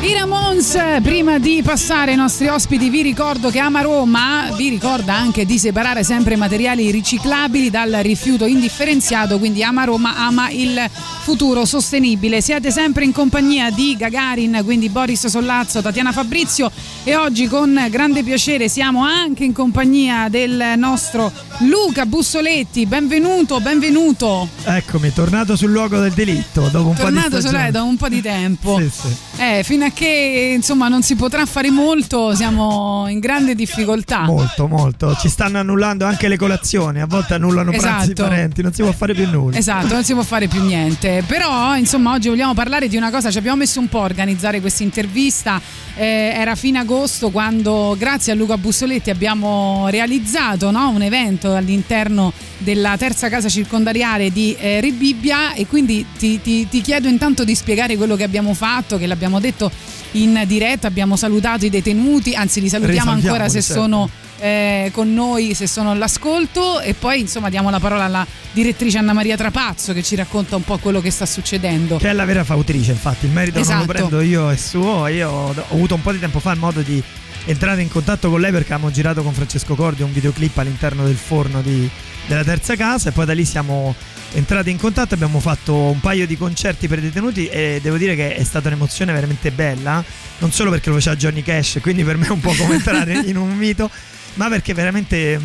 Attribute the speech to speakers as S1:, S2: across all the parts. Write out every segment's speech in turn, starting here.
S1: I Ramones, prima di passare ai nostri ospiti, vi ricordo che Ama Roma vi ricorda anche di separare sempre materiali riciclabili dal rifiuto indifferenziato, quindi Ama Roma ama il futuro sostenibile. Siete sempre in compagnia di Gagarin, quindi Boris Sollazzo, Tatiana Fabrizio e oggi con grande piacere siamo anche in compagnia del nostro Luca Bussoletti. Benvenuto, benvenuto.
S2: Eccomi, tornato sul luogo del delitto dopo un
S1: tornato
S2: po' di
S1: stagione. da un po' di tempo.
S2: sì, sì.
S1: Eh, fino a che insomma non si potrà fare molto, siamo in grande difficoltà.
S2: Molto, molto. Ci stanno annullando anche le colazioni, a volte annullano pranzi
S1: Esatto.
S2: parenti, non si può fare più nulla.
S1: Esatto, non si può fare più niente. Però, insomma, oggi vogliamo parlare di una cosa. Ci abbiamo messo un po' a organizzare questa intervista. Eh, era fine agosto quando, grazie a Luca Bussoletti, abbiamo realizzato no, un evento all'interno della terza casa circondariale di eh, Rebibbia. E quindi ti, ti- ti chiedo intanto di spiegare quello che abbiamo fatto, che l'abbiamo detto in diretta. Abbiamo salutato i detenuti, anzi, li salutiamo ancora se
S2: Risalutiamoli,
S1: sono eh, con noi se sono all'ascolto e poi insomma diamo la parola alla direttrice Anna Maria Trapazzo che ci racconta un po' quello che sta succedendo.
S2: Che è la vera fautrice, infatti, il merito non
S1: Esatto.
S2: lo prendo io, è suo. Io ho ho avuto un po' di tempo fa il modo di entrare in contatto con lei perché abbiamo girato con Francesco Cordi un videoclip all'interno del forno di- della terza casa e poi da lì siamo entrati in contatto, abbiamo fatto un paio di concerti per i detenuti e devo dire che è stata un'emozione veramente bella, non solo perché lo faceva Johnny Cash, quindi per me è un po' come entrare in un mito, ma perché veramente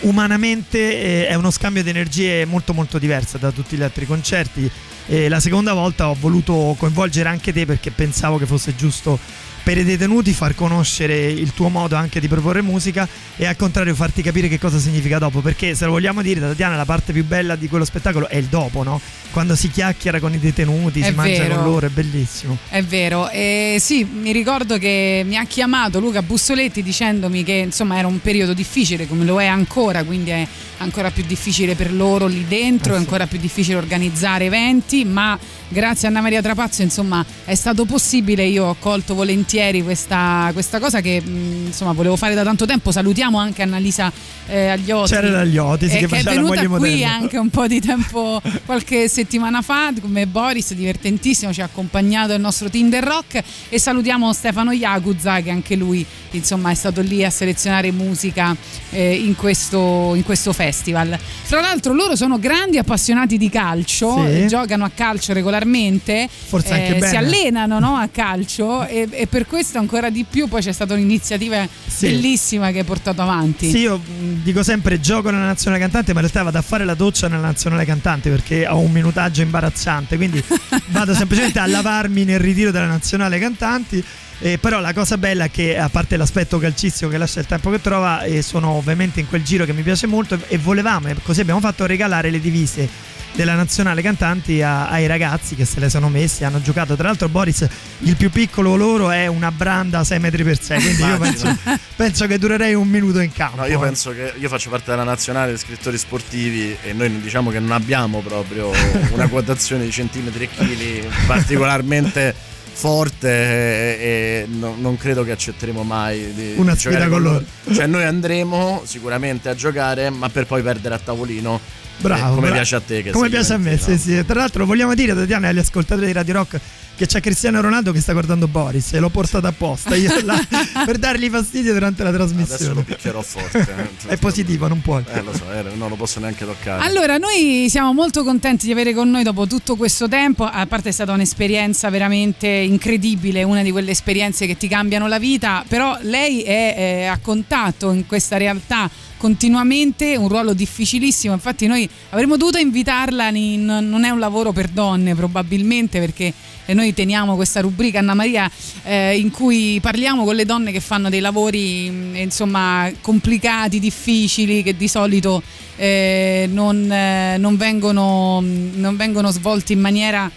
S2: umanamente eh, è uno scambio di energie molto molto diverso da tutti gli altri concerti. E la seconda volta ho voluto coinvolgere anche te perché pensavo che fosse giusto per i detenuti far conoscere il tuo modo anche di proporre musica e al contrario farti capire che cosa significa dopo perché se lo vogliamo dire Tatiana la parte più bella di quello spettacolo è il dopo no? quando si chiacchiera con i detenuti
S1: È
S2: si mangia con loro è bellissimo.
S1: È vero, e sì, mi ricordo che mi ha chiamato Luca Bussoletti dicendomi che insomma era un periodo difficile come lo è ancora, quindi è ancora più difficile per loro lì dentro,
S2: Eh
S1: è
S2: sì.
S1: ancora più difficile organizzare eventi, ma grazie a Anna Maria Trapazzo insomma è stato possibile, io ho colto volentieri questa, questa cosa che mh, insomma volevo fare da tanto tempo, salutiamo anche Annalisa eh, Agliotti.
S2: c'era Dagliotti sì,
S1: eh,
S2: che
S1: che è venuta qui
S2: moderna
S1: anche un po' di tempo, qualche settimana fa, come Boris, divertentissimo, ci ha accompagnato il nostro Tinder Rock e salutiamo Stefano Iacuzza che anche lui insomma è stato lì a selezionare musica eh, in, questo, in questo festival. Fra l'altro loro sono grandi appassionati di calcio,
S2: Sì.
S1: giocano a calcio regolarmente,
S2: Forse anche
S1: eh,
S2: bene.
S1: si allenano no, a calcio e, e per questo ancora di più poi c'è stata un'iniziativa
S2: Sì.
S1: bellissima che hai portato avanti.
S2: Sì, io mh, dico sempre gioco nella nazionale cantante, ma in realtà vado a fare la doccia nella nazionale cantante perché ho un minutaggio imbarazzante, quindi vado semplicemente a lavarmi nel ritiro della nazionale cantanti. Eh, però la cosa bella è che a parte l'aspetto calcistico che lascia il tempo che trova, eh, sono ovviamente in quel giro che mi piace molto e volevamo, e così abbiamo fatto regalare le divise della nazionale cantanti a- ai ragazzi che se le sono messi, hanno giocato. Tra l'altro Boris, il più piccolo loro, è una branda 6 metri per 6, quindi io penso, penso che durerei un minuto in campo.
S3: No, io penso che io faccio parte della nazionale dei scrittori sportivi e noi diciamo che non abbiamo proprio una quotazione di centimetri e chili particolarmente forte e, e no- non credo che accetteremo mai di,
S2: Una sfida con loro.
S3: Cioè noi andremo sicuramente a giocare ma per poi perdere a tavolino
S2: Bravo,
S3: eh, come
S2: bravo.
S3: piace a te che
S2: come piace a me,
S3: juventino.
S2: sì, sì. Tra l'altro vogliamo dire Tatiana e agli ascoltatori di Radio Rock che c'è Cristiano Ronaldo che sta guardando Boris e l'ho portato apposta io là, per dargli fastidio durante la
S3: Adesso lo
S2: trasmissione.
S3: picchierò forte. eh.
S2: È positivo, non puoi.
S3: Eh, lo so, eh, non lo posso neanche toccare.
S1: Allora, noi siamo molto contenti di avere con noi dopo tutto questo tempo, a parte è stata un'esperienza veramente incredibile, una di quelle esperienze che ti cambiano la vita, però lei è eh, a contatto in questa realtà continuamente, un ruolo difficilissimo, infatti noi avremmo dovuto invitarla, in- non è un lavoro per donne probabilmente perché eh, noi teniamo questa rubrica Anna Maria eh, in cui parliamo con le donne che fanno dei lavori mh, insomma complicati, difficili, che di solito eh, non, eh, non vengono, non vengono svolti in maniera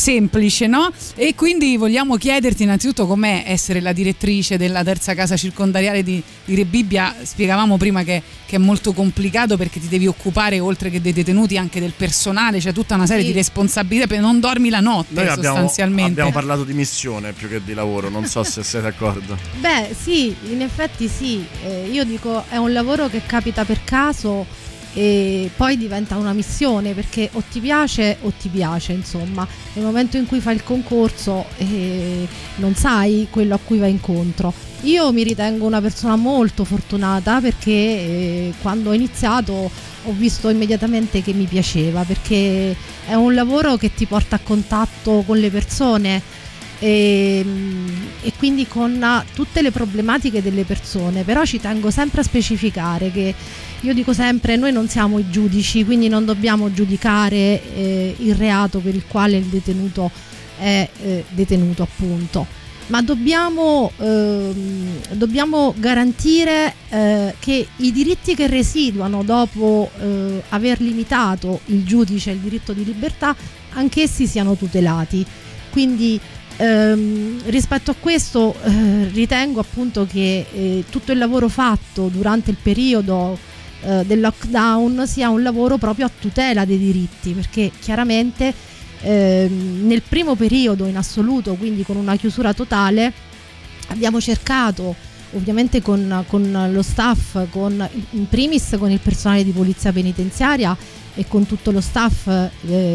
S1: semplice, no? E quindi vogliamo chiederti innanzitutto com'è essere la direttrice della terza casa circondariale di, di Rebibbia. Spiegavamo prima che, che, è molto complicato perché ti devi occupare oltre che dei detenuti anche del personale, c'è tutta una serie sì. di responsabilità, perché non dormi la notte Noi sostanzialmente.
S3: Abbiamo, abbiamo parlato di missione più che di lavoro, non so se sei d'accordo.
S4: Beh sì, in effetti sì, eh, io dico è un lavoro che capita per caso e poi diventa una missione perché o ti piace o ti piace insomma. Nel momento in cui fai il concorso eh, non sai quello a cui vai incontro. Io mi ritengo una persona molto fortunata perché eh, quando ho iniziato ho visto immediatamente che mi piaceva perché è un lavoro che ti porta a contatto con le persone e, ehm, e, quindi con tutte le problematiche delle persone, però ci tengo sempre a specificare che io dico sempre noi non siamo i giudici, quindi non dobbiamo giudicare eh, il reato per il quale il detenuto è eh, detenuto appunto, ma dobbiamo, ehm, dobbiamo garantire eh, che i diritti che residuano dopo eh, aver limitato il giudice il diritto di libertà, anch'essi siano tutelati. Quindi Ehm, rispetto a questo eh, ritengo appunto che eh, tutto il lavoro fatto durante il periodo eh, del lockdown sia un lavoro proprio a tutela dei diritti perché chiaramente ehm, nel primo periodo in assoluto quindi con una chiusura totale abbiamo cercato ovviamente con, con lo staff con, in primis con il personale di polizia penitenziaria e con tutto lo staff eh,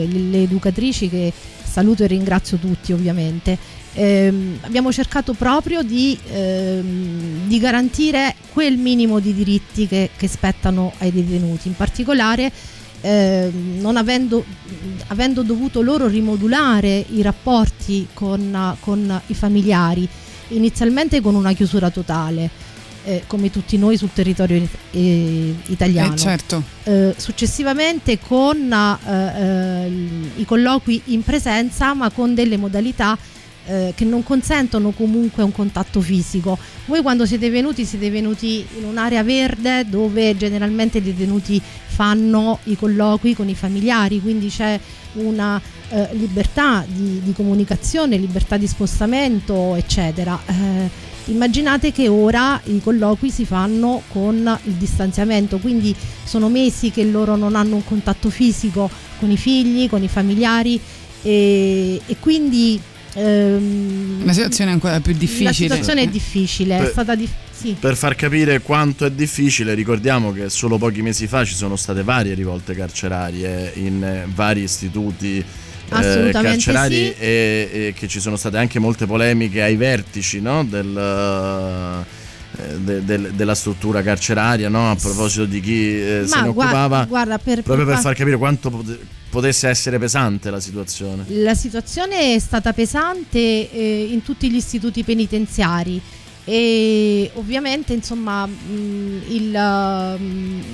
S4: le educatrici che saluto e ringrazio tutti ovviamente. Eh, abbiamo cercato proprio di, ehm, di, garantire quel minimo di diritti che, che spettano ai detenuti, in particolare eh, non avendo, avendo, dovuto loro rimodulare i rapporti con, con i familiari, inizialmente con una chiusura totale eh, come tutti noi sul territorio eh, italiano.
S1: Eh, certo.
S4: Eh, successivamente con eh, eh, i colloqui in presenza ma con delle modalità che non consentono comunque un contatto fisico. Voi quando siete venuti siete venuti in un'area verde dove generalmente i detenuti fanno i colloqui con i familiari, quindi c'è una eh, libertà di, di, comunicazione, libertà di spostamento, eccetera. Eh, Immaginate che ora i colloqui si fanno con il distanziamento, quindi sono mesi che loro non hanno un contatto fisico con i figli, con i familiari e, e quindi
S1: ehm, la situazione è ancora più difficile. La
S4: situazione è difficile, è stata difficile. Sì.
S3: Per far capire quanto è difficile, ricordiamo che solo pochi mesi fa ci sono state varie rivolte carcerarie in vari istituti eh, carcerari sì. e, e, che ci sono state anche molte polemiche ai vertici no? del, eh, de, de, della struttura carceraria no? a proposito di chi eh, se ne occupava
S4: guarda, per,
S3: proprio per, per far capire quanto potesse essere pesante la situazione
S4: la situazione è stata pesante eh, in tutti gli istituti penitenziari e ovviamente insomma il,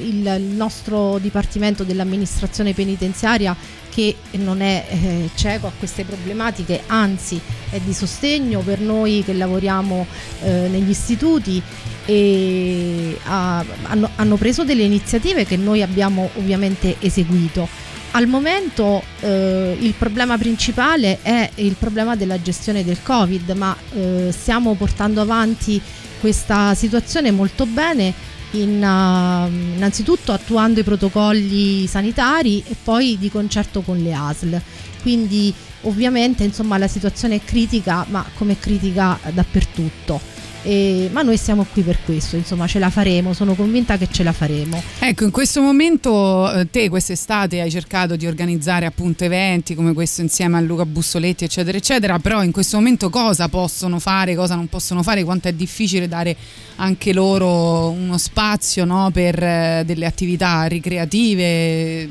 S4: il, nostro dipartimento dell'amministrazione penitenziaria che non è eh, cieco a queste problematiche, anzi è di sostegno per noi che lavoriamo eh, negli istituti e ha, hanno, hanno, preso delle iniziative che noi abbiamo ovviamente eseguito. Al momento eh, il problema principale è il problema della gestione del Covid, ma eh, stiamo portando avanti questa situazione molto bene in, uh, innanzitutto attuando i protocolli sanitari e poi di concerto con le ASL. Quindi ovviamente insomma, la situazione è critica, ma come critica dappertutto. E, ma noi siamo qui per questo, insomma ce la faremo, sono convinta che ce la faremo.
S1: Ecco, in questo momento eh, te quest'estate hai cercato di organizzare appunto eventi come questo insieme a Luca Bussoletti eccetera eccetera, però in questo momento cosa possono fare, cosa non possono fare, quanto è difficile dare anche loro uno spazio no, per eh, delle attività ricreative.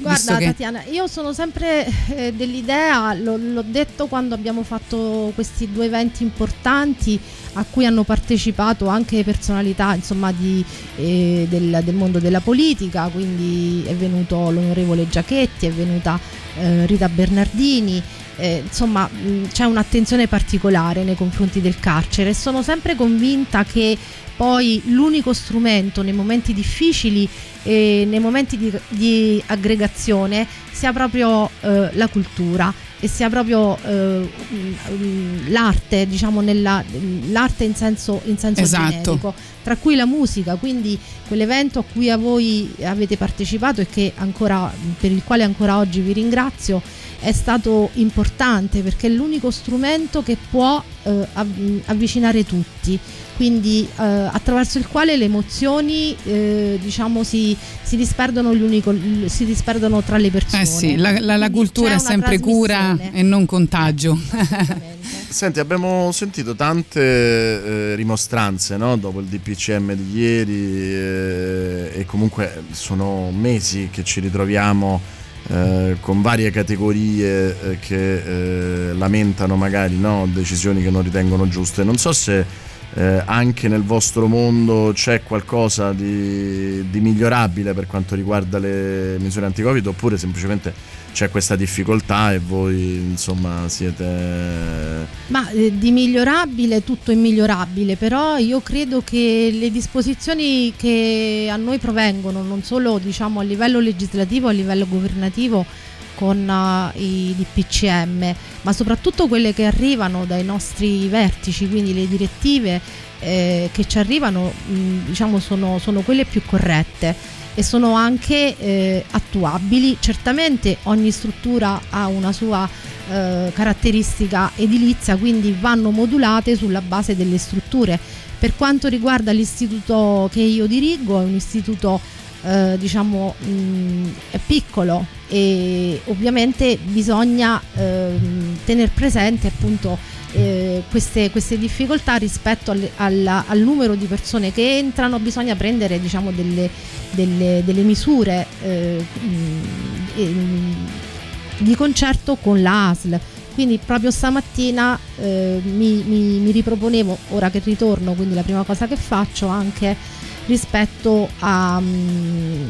S4: Guarda che... Tatiana, io sono sempre eh, dell'idea, l'ho detto quando abbiamo fatto questi due eventi importanti a cui hanno partecipato anche personalità insomma, di, eh, del, del, mondo della politica, quindi è venuto l'onorevole Giachetti, è venuta eh, Rita Bernardini. Eh, insomma mh, c'è un'attenzione particolare nei confronti del carcere e sono sempre convinta che poi l'unico strumento nei momenti difficili e nei momenti di, di aggregazione sia proprio eh, la cultura e sia proprio eh, l'arte, diciamo nella, l'arte in senso, in senso esatto. generico, tra cui la musica, quindi quell'evento a cui a voi avete partecipato e che ancora, per il quale ancora oggi vi ringrazio è stato importante perché è l'unico strumento che può eh, avvicinare tutti quindi eh, attraverso il quale le emozioni eh, diciamo si, si, disperdono unico, si, disperdono tra le persone.
S1: Eh sì, la, la, la cultura è sempre cura e non contagio.
S3: Senti, abbiamo sentito tante eh, rimostranze no? dopo il DPCM di ieri eh, e comunque sono mesi che ci ritroviamo eh, con varie categorie eh, che eh, lamentano magari no? decisioni che non ritengono giuste. Non so se eh, anche nel vostro mondo c'è qualcosa di, di, migliorabile per quanto riguarda le misure anti-Covid oppure semplicemente c'è questa difficoltà e voi insomma siete...
S4: Ma eh, di migliorabile tutto è migliorabile, però io credo che le disposizioni che a noi provengono non solo diciamo a livello legislativo, a livello governativo, con uh, i DPCM, ma soprattutto quelle che arrivano dai nostri vertici, quindi le direttive eh, che ci arrivano mh, diciamo sono, sono, quelle più corrette e sono anche eh, attuabili. Certamente ogni struttura ha una sua eh, caratteristica edilizia, quindi vanno modulate sulla base delle strutture. Per quanto riguarda l'istituto che io dirigo, è un istituto eh, diciamo mh, piccolo e ovviamente bisogna eh, tenere presente appunto eh, queste, queste, difficoltà rispetto alle, alla, al numero di persone che entrano, bisogna prendere diciamo, delle, delle, delle, misure eh, mh, di concerto con la ASL. Quindi proprio stamattina eh, mi, mi, mi riproponevo, ora che ritorno, quindi la prima cosa che faccio anche rispetto a, um,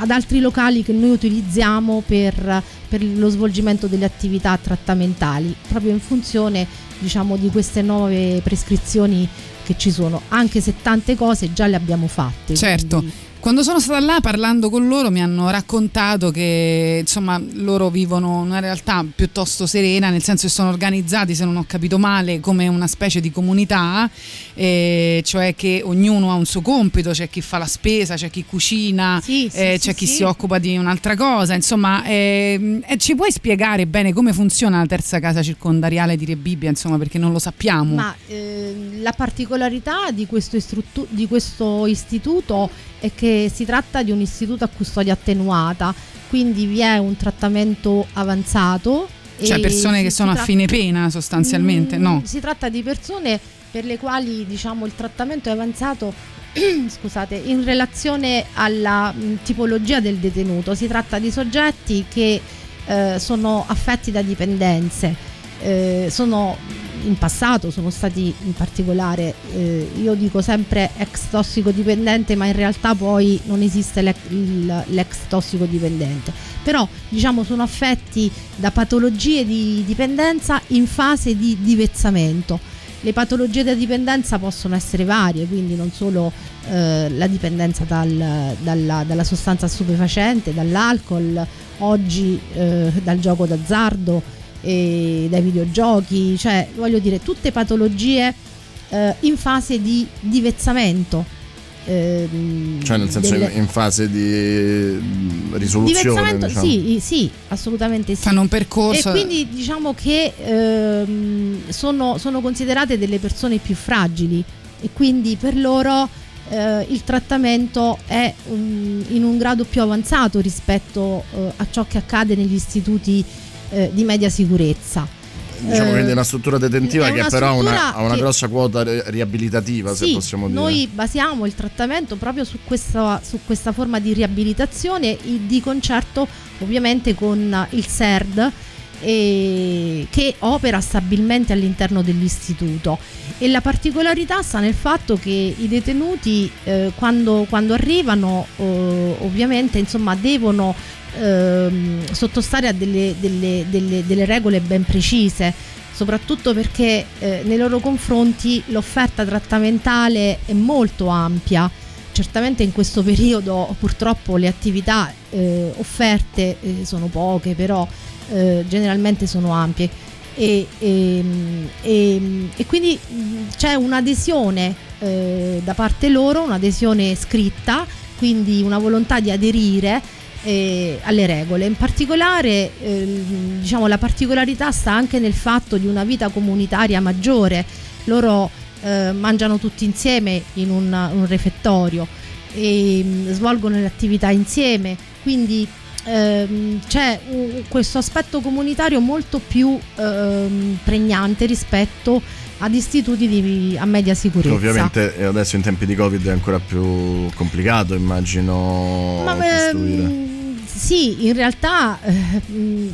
S4: ad altri locali che noi utilizziamo per, per, lo svolgimento delle attività trattamentali, proprio in funzione diciamo, di queste nuove prescrizioni che ci sono, anche se tante cose già le abbiamo fatte.
S1: Certo. Quindi quando sono stata là parlando con loro mi hanno raccontato che insomma loro vivono una realtà piuttosto serena, nel senso che sono organizzati, se non ho capito male, come una specie di comunità, eh, cioè che ognuno ha un suo compito, c'è chi fa la spesa, c'è chi cucina, sì, sì, eh, c'è sì, chi si occupa di un'altra cosa, insomma eh, ci puoi spiegare bene come funziona la terza casa circondariale di Rebibbia, insomma perché non lo sappiamo.
S4: Ma ehm, la particolarità di questo, istruttu- di questo istituto è che si tratta di un istituto a custodia attenuata, quindi vi è un trattamento avanzato.
S1: Cioè persone che sono a fine pena sostanzialmente, mm, no?
S4: Si tratta di persone per le quali diciamo, il trattamento è avanzato scusate, in relazione alla mh, mm, tipologia del detenuto. Si tratta di soggetti che eh, sono affetti da dipendenze, eh, sono in passato sono stati in particolare, eh, io dico sempre ex tossicodipendente, ma in realtà poi non esiste l'ex, l'ex tossicodipendente. Però diciamo sono affetti da patologie di dipendenza in fase di divezzamento. Le patologie da dipendenza possono essere varie, quindi non solo eh, la dipendenza dal, dalla, dalla, sostanza stupefacente, dall'alcol, oggi eh, dal gioco d'azzardo, dai videogiochi, cioè voglio dire tutte patologie eh, in fase di divezzamento.
S3: Eh, cioè nel senso delle... in fase di mm, risoluzione diciamo.
S4: sì, sì, assolutamente sì
S1: fanno un percorso
S4: e quindi diciamo che ehm, sono, sono, considerate delle persone più fragili e quindi per loro eh, il trattamento è um, in un grado più avanzato rispetto eh, a ciò che accade negli istituti eh, di media sicurezza.
S3: Diciamo quindi è una struttura detentiva che però ha una, ha una che, grossa quota riabilitativa,
S4: sì,
S3: se possiamo dire.
S4: Noi basiamo il trattamento proprio su questa, su questa forma di riabilitazione di concerto ovviamente con il SERD che opera stabilmente all'interno dell'istituto e la particolarità sta nel fatto che i detenuti eh, quando, quando, arrivano eh, ovviamente insomma devono ehm, sottostare a delle, delle, delle, delle, regole ben precise, soprattutto perché eh, nei loro confronti l'offerta trattamentale è molto ampia. Certamente in questo periodo purtroppo le attività eh, offerte eh, sono poche, però eh, generalmente sono ampie. E, e, e, e quindi c'è un'adesione eh, da parte loro, un'adesione scritta, quindi una volontà di aderire eh, alle regole. In particolare, eh, diciamo, la particolarità sta anche nel fatto di una vita comunitaria maggiore. Loro eh, mangiano tutti insieme in un, un refettorio e mh, svolgono le attività insieme, quindi ehm, c'è questo aspetto comunitario molto più ehm, pregnante rispetto ad istituti di, a media sicurezza.
S3: Ovviamente adesso in tempi di Covid è ancora più complicato, immagino.
S4: Ma, ehm, sì, in realtà eh,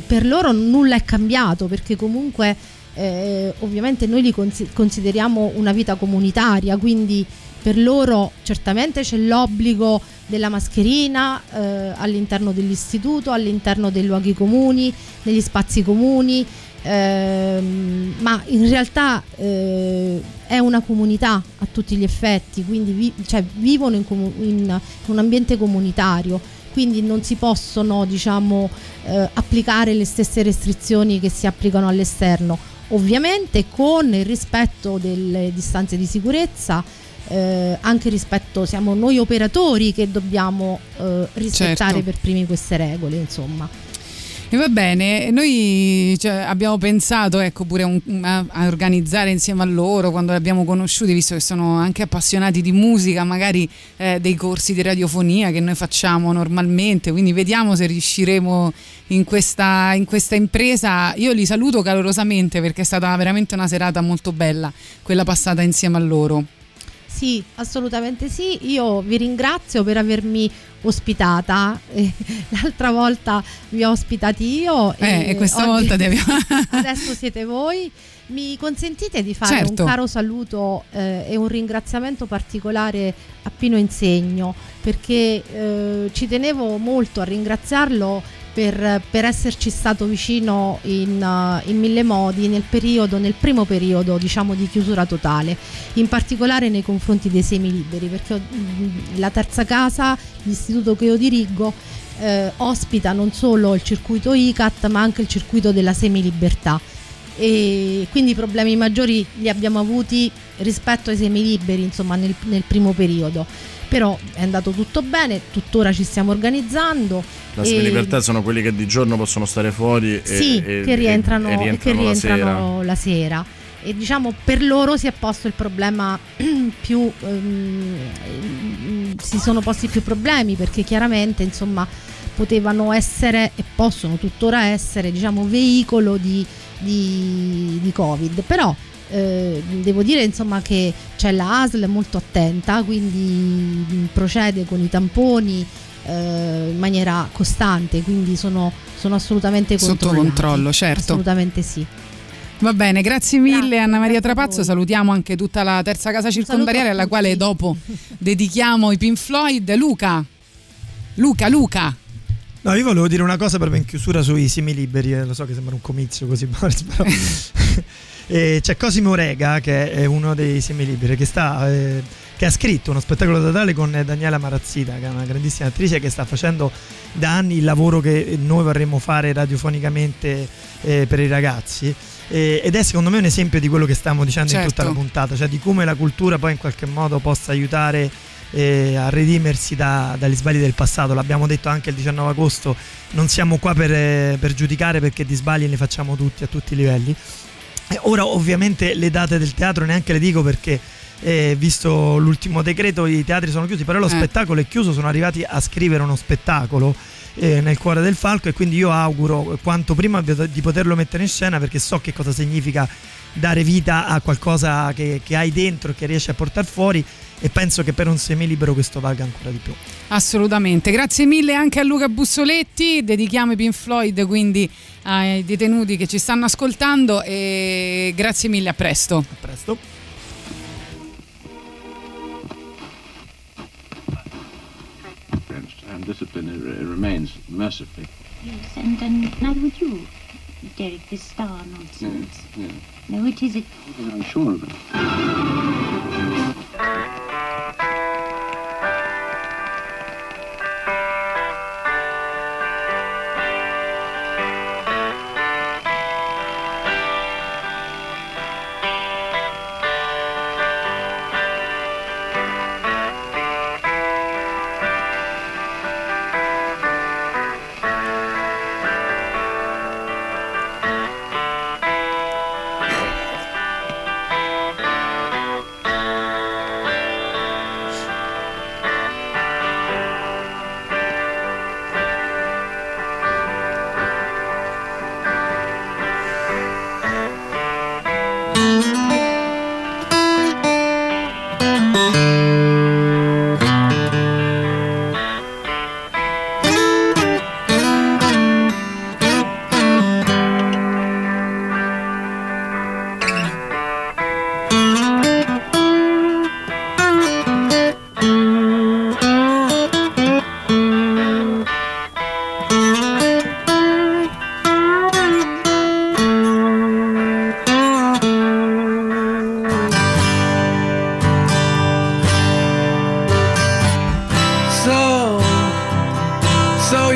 S4: per loro nulla è cambiato perché comunque eh, ovviamente noi li consideriamo una vita comunitaria, quindi per loro certamente c'è l'obbligo della mascherina eh, all'interno dell'istituto, all'interno dei luoghi comuni, negli spazi comuni, ehm, ma in realtà eh, è una comunità a tutti gli effetti, quindi vi, cioè, vivono in, comu- in, un ambiente comunitario, quindi non si possono diciamo, eh, applicare le stesse restrizioni che si applicano all'esterno, ovviamente con il rispetto delle distanze di sicurezza eh, anche rispetto, siamo noi operatori che dobbiamo eh, rispettare certo. per primi queste regole, insomma.
S1: E va bene, noi cioè, abbiamo pensato ecco, pure un, a, a, organizzare insieme a loro quando li abbiamo conosciuti, visto che sono anche appassionati di musica, magari eh, dei corsi di radiofonia che noi facciamo normalmente, quindi vediamo se riusciremo in questa, in questa impresa. Io li saluto calorosamente perché è stata veramente una serata molto bella, quella passata insieme a loro.
S4: Sì, assolutamente sì. Io vi ringrazio per avermi ospitata. L'altra volta vi ho ospitati io.
S1: Eh, e, questa volta abbiamo...
S4: adesso siete voi. Mi consentite di fare certo. un caro saluto eh, e un ringraziamento particolare a Pino Insegno perché eh, ci tenevo molto a ringraziarlo per, per esserci stato vicino in, uh, in, mille modi nel periodo, nel primo periodo diciamo di chiusura totale, in particolare nei confronti dei semi liberi, perché mm, la terza casa, l'istituto che io dirigo, eh, ospita non solo il circuito ICAT ma anche il circuito della semilibertà. E quindi i problemi maggiori li abbiamo avuti rispetto ai semi liberi insomma nel, nel primo periodo però è andato tutto bene, tuttora ci stiamo organizzando.
S3: La e... libertà sono quelli che di giorno possono stare fuori
S4: sì, e, che rientrano, e, rientrano, che rientrano la, sera. la, sera. E diciamo per loro si è posto il problema più um, si sono posti più problemi perché chiaramente insomma potevano essere e possono tuttora essere diciamo veicolo di, di, di Covid. Però eh, devo dire insomma che c'è la ASL molto attenta, quindi mm, procede con i tamponi eh, in maniera costante, quindi sono, sono assolutamente
S1: sotto controllo, certo.
S4: Assolutamente sì.
S1: Va bene, grazie mille grazie, Anna Maria Trapazzo, salutiamo anche tutta la terza casa circondariale alla quale dopo dedichiamo i Pin Floyd. Luca, Luca, Luca.
S2: No, io volevo dire una cosa proprio in chiusura sui semi liberi, eh, lo so che sembra un comizio così, Boris, però E c'è Cosimo Rega, che è uno dei semiliberi, che, sta, eh, che ha scritto uno spettacolo teatrale con Daniela Marazzita, che è una grandissima attrice che sta facendo da anni il lavoro che noi vorremmo fare radiofonicamente eh, per i ragazzi. Eh, ed è secondo me un esempio di quello che stiamo dicendo certo. in tutta la certo. puntata, cioè di come la cultura poi in qualche modo possa aiutare eh, a redimersi da, dagli sbagli del passato. L'abbiamo detto anche il 19 agosto, non siamo qua per, eh, per giudicare perché di sbagli ne facciamo tutti a tutti i livelli. Eh, ora ovviamente le date del teatro neanche le dico perché eh, visto l'ultimo decreto i teatri sono chiusi, però lo eh. spettacolo è chiuso, sono arrivati a scrivere uno spettacolo eh, nel cuore del falco e quindi io auguro quanto prima di poterlo mettere in scena perché so che cosa significa dare vita a qualcosa che, che hai dentro e che riesci a portare fuori e penso che per un semilibero questo valga ancora di più.
S1: Assolutamente, grazie mille anche a Luca Bussoletti, dedichiamo i Pink Floyd quindi ai detenuti che ci stanno ascoltando e grazie mille, a presto.
S2: A presto. discipline remains mercifully. Yes, and, and neither would you, Derek, this star nonsense. Yes, yes. No, it is it. I'm sure of it.